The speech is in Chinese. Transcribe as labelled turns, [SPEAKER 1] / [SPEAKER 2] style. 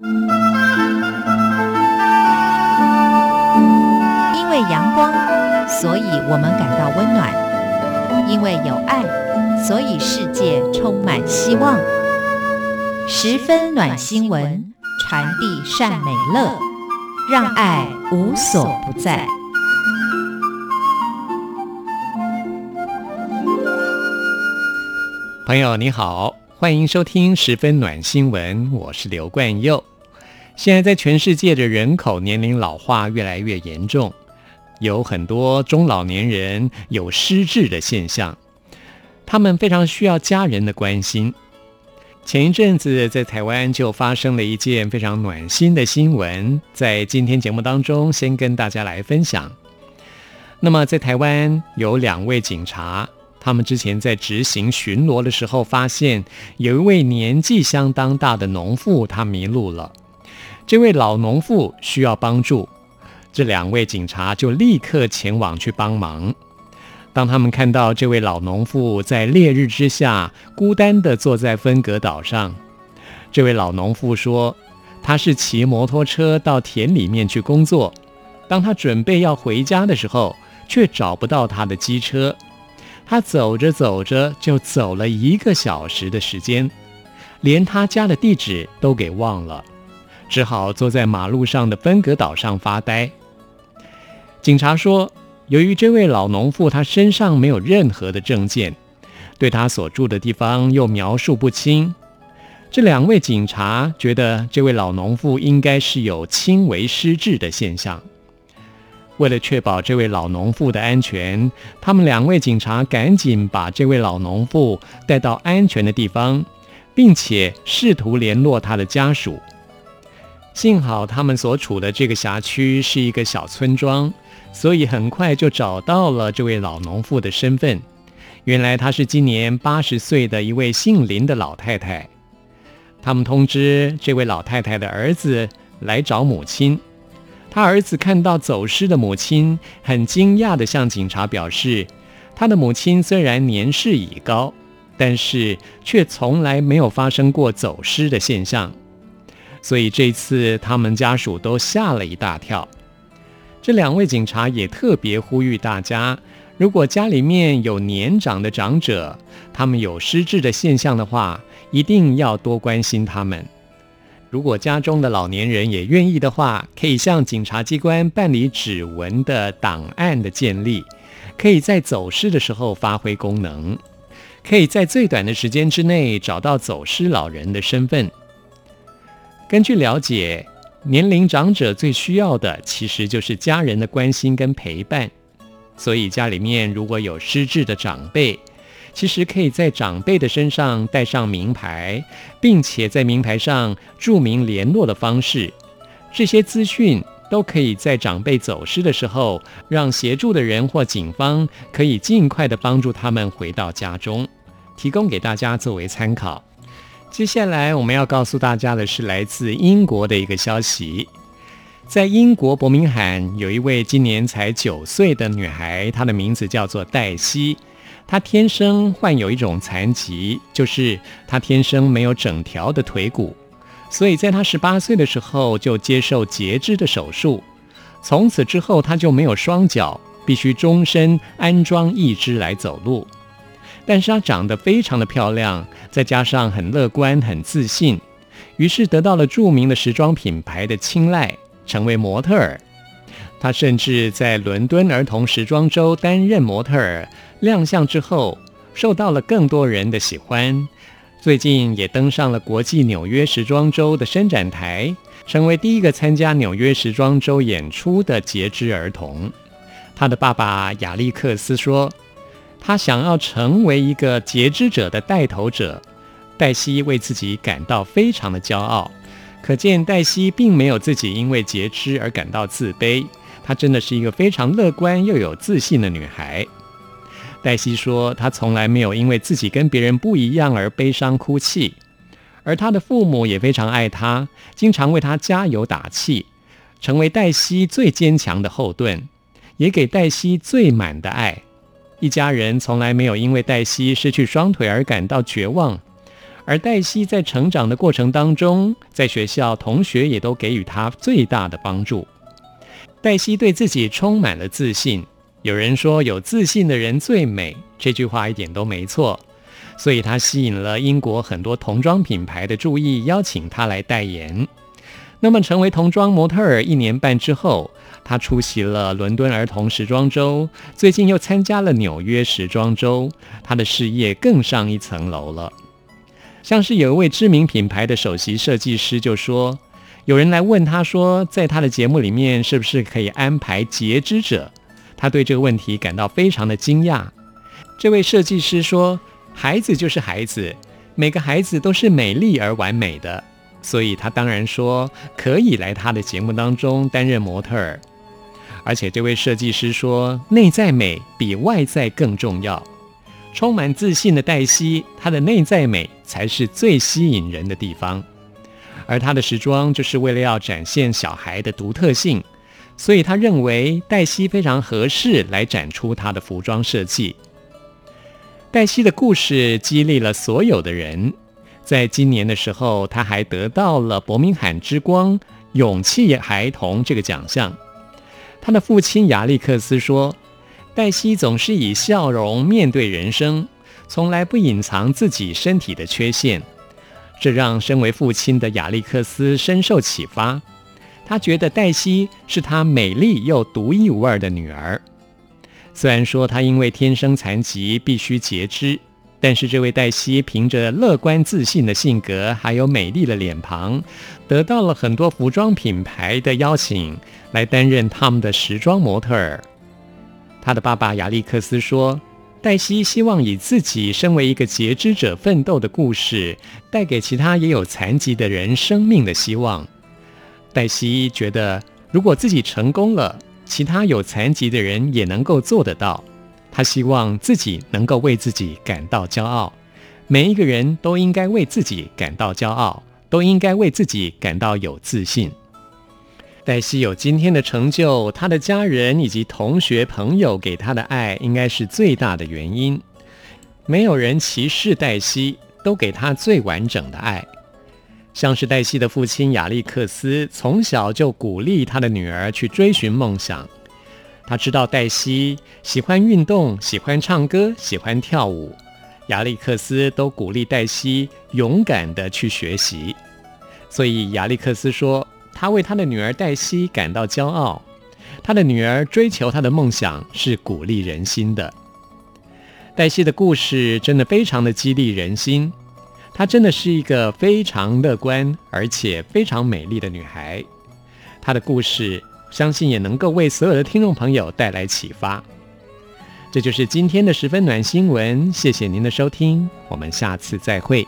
[SPEAKER 1] 因为阳光，所以我们感到温暖；因为有爱，所以世界充满希望。十分暖新闻，传递善美乐，让爱无所不在。
[SPEAKER 2] 朋友你好，欢迎收听十分暖新闻，我是刘冠佑。现在在全世界的人口年龄老化越来越严重，有很多中老年人有失智的现象，他们非常需要家人的关心。前一阵子在台湾就发生了一件非常暖心的新闻，在今天节目当中先跟大家来分享。那么在台湾有两位警察。他们之前在执行巡逻的时候，发现有一位年纪相当大的农妇，他迷路了。这位老农妇需要帮助，这两位警察就立刻前往去帮忙。当他们看到这位老农妇在烈日之下孤单地坐在分隔岛上，这位老农妇说：“他是骑摩托车到田里面去工作，当他准备要回家的时候，却找不到他的机车。”他走着走着就走了一个小时的时间，连他家的地址都给忘了，只好坐在马路上的分隔岛上发呆。警察说，由于这位老农妇她身上没有任何的证件，对她所住的地方又描述不清，这两位警察觉得这位老农妇应该是有轻微失智的现象。为了确保这位老农妇的安全，他们两位警察赶紧把这位老农妇带到安全的地方，并且试图联络他的家属。幸好他们所处的这个辖区是一个小村庄，所以很快就找到了这位老农妇的身份。原来她是今年八十岁的一位姓林的老太太。他们通知这位老太太的儿子来找母亲。他儿子看到走失的母亲，很惊讶地向警察表示，他的母亲虽然年事已高，但是却从来没有发生过走失的现象。所以这次他们家属都吓了一大跳。这两位警察也特别呼吁大家，如果家里面有年长的长者，他们有失智的现象的话，一定要多关心他们。如果家中的老年人也愿意的话，可以向警察机关办理指纹的档案的建立，可以在走失的时候发挥功能，可以在最短的时间之内找到走失老人的身份。根据了解，年龄长者最需要的其实就是家人的关心跟陪伴，所以家里面如果有失智的长辈，其实可以在长辈的身上带上名牌，并且在名牌上注明联络的方式。这些资讯都可以在长辈走失的时候，让协助的人或警方可以尽快的帮助他们回到家中，提供给大家作为参考。接下来我们要告诉大家的是来自英国的一个消息，在英国伯明翰有一位今年才九岁的女孩，她的名字叫做黛西。她天生患有一种残疾，就是她天生没有整条的腿骨，所以在她十八岁的时候就接受截肢的手术，从此之后他就没有双脚，必须终身安装义肢来走路。但是她长得非常的漂亮，再加上很乐观、很自信，于是得到了著名的时装品牌的青睐，成为模特儿。她甚至在伦敦儿童时装周担任模特儿。亮相之后，受到了更多人的喜欢。最近也登上了国际纽约时装周的伸展台，成为第一个参加纽约时装周演出的截肢儿童。他的爸爸亚历克斯说：“他想要成为一个截肢者的带头者。”黛西为自己感到非常的骄傲，可见黛西并没有自己因为截肢而感到自卑。她真的是一个非常乐观又有自信的女孩。黛西说：“她从来没有因为自己跟别人不一样而悲伤哭泣，而她的父母也非常爱她，经常为她加油打气，成为黛西最坚强的后盾，也给黛西最满的爱。一家人从来没有因为黛西失去双腿而感到绝望，而黛西在成长的过程当中，在学校同学也都给予她最大的帮助。黛西对自己充满了自信。有人说，有自信的人最美，这句话一点都没错。所以，她吸引了英国很多童装品牌的注意，邀请她来代言。那么，成为童装模特儿一年半之后，他出席了伦敦儿童时装周，最近又参加了纽约时装周，他的事业更上一层楼了。像是有一位知名品牌的首席设计师就说，有人来问他说，在他的节目里面是不是可以安排截肢者？他对这个问题感到非常的惊讶。这位设计师说，孩子就是孩子，每个孩子都是美丽而完美的，所以他当然说可以来他的节目当中担任模特儿。而且这位设计师说，内在美比外在更重要。充满自信的黛西，她的内在美才是最吸引人的地方，而她的时装就是为了要展现小孩的独特性，所以他认为黛西非常合适来展出她的服装设计。黛西的故事激励了所有的人，在今年的时候，她还得到了伯明翰之光勇气孩童这个奖项。他的父亲亚历克斯说。黛西总是以笑容面对人生，从来不隐藏自己身体的缺陷，这让身为父亲的亚历克斯深受启发。他觉得黛西是他美丽又独一无二的女儿。虽然说她因为天生残疾必须截肢，但是这位黛西凭着乐观自信的性格，还有美丽的脸庞，得到了很多服装品牌的邀请，来担任他们的时装模特儿。他的爸爸亚历克斯说：“黛西希望以自己身为一个截肢者奋斗的故事，带给其他也有残疾的人生命的希望。黛西觉得，如果自己成功了，其他有残疾的人也能够做得到。他希望自己能够为自己感到骄傲。每一个人都应该为自己感到骄傲，都应该为自己感到有自信。”黛西有今天的成就，她的家人以及同学朋友给她的爱，应该是最大的原因。没有人歧视黛西，都给她最完整的爱。像是黛西的父亲亚历克斯，从小就鼓励他的女儿去追寻梦想。他知道黛西喜欢运动，喜欢唱歌，喜欢跳舞，亚历克斯都鼓励黛西勇敢地去学习。所以亚历克斯说。他为他的女儿黛西感到骄傲，他的女儿追求他的梦想是鼓励人心的。黛西的故事真的非常的激励人心，她真的是一个非常乐观而且非常美丽的女孩。她的故事相信也能够为所有的听众朋友带来启发。这就是今天的十分暖新闻，谢谢您的收听，我们下次再会。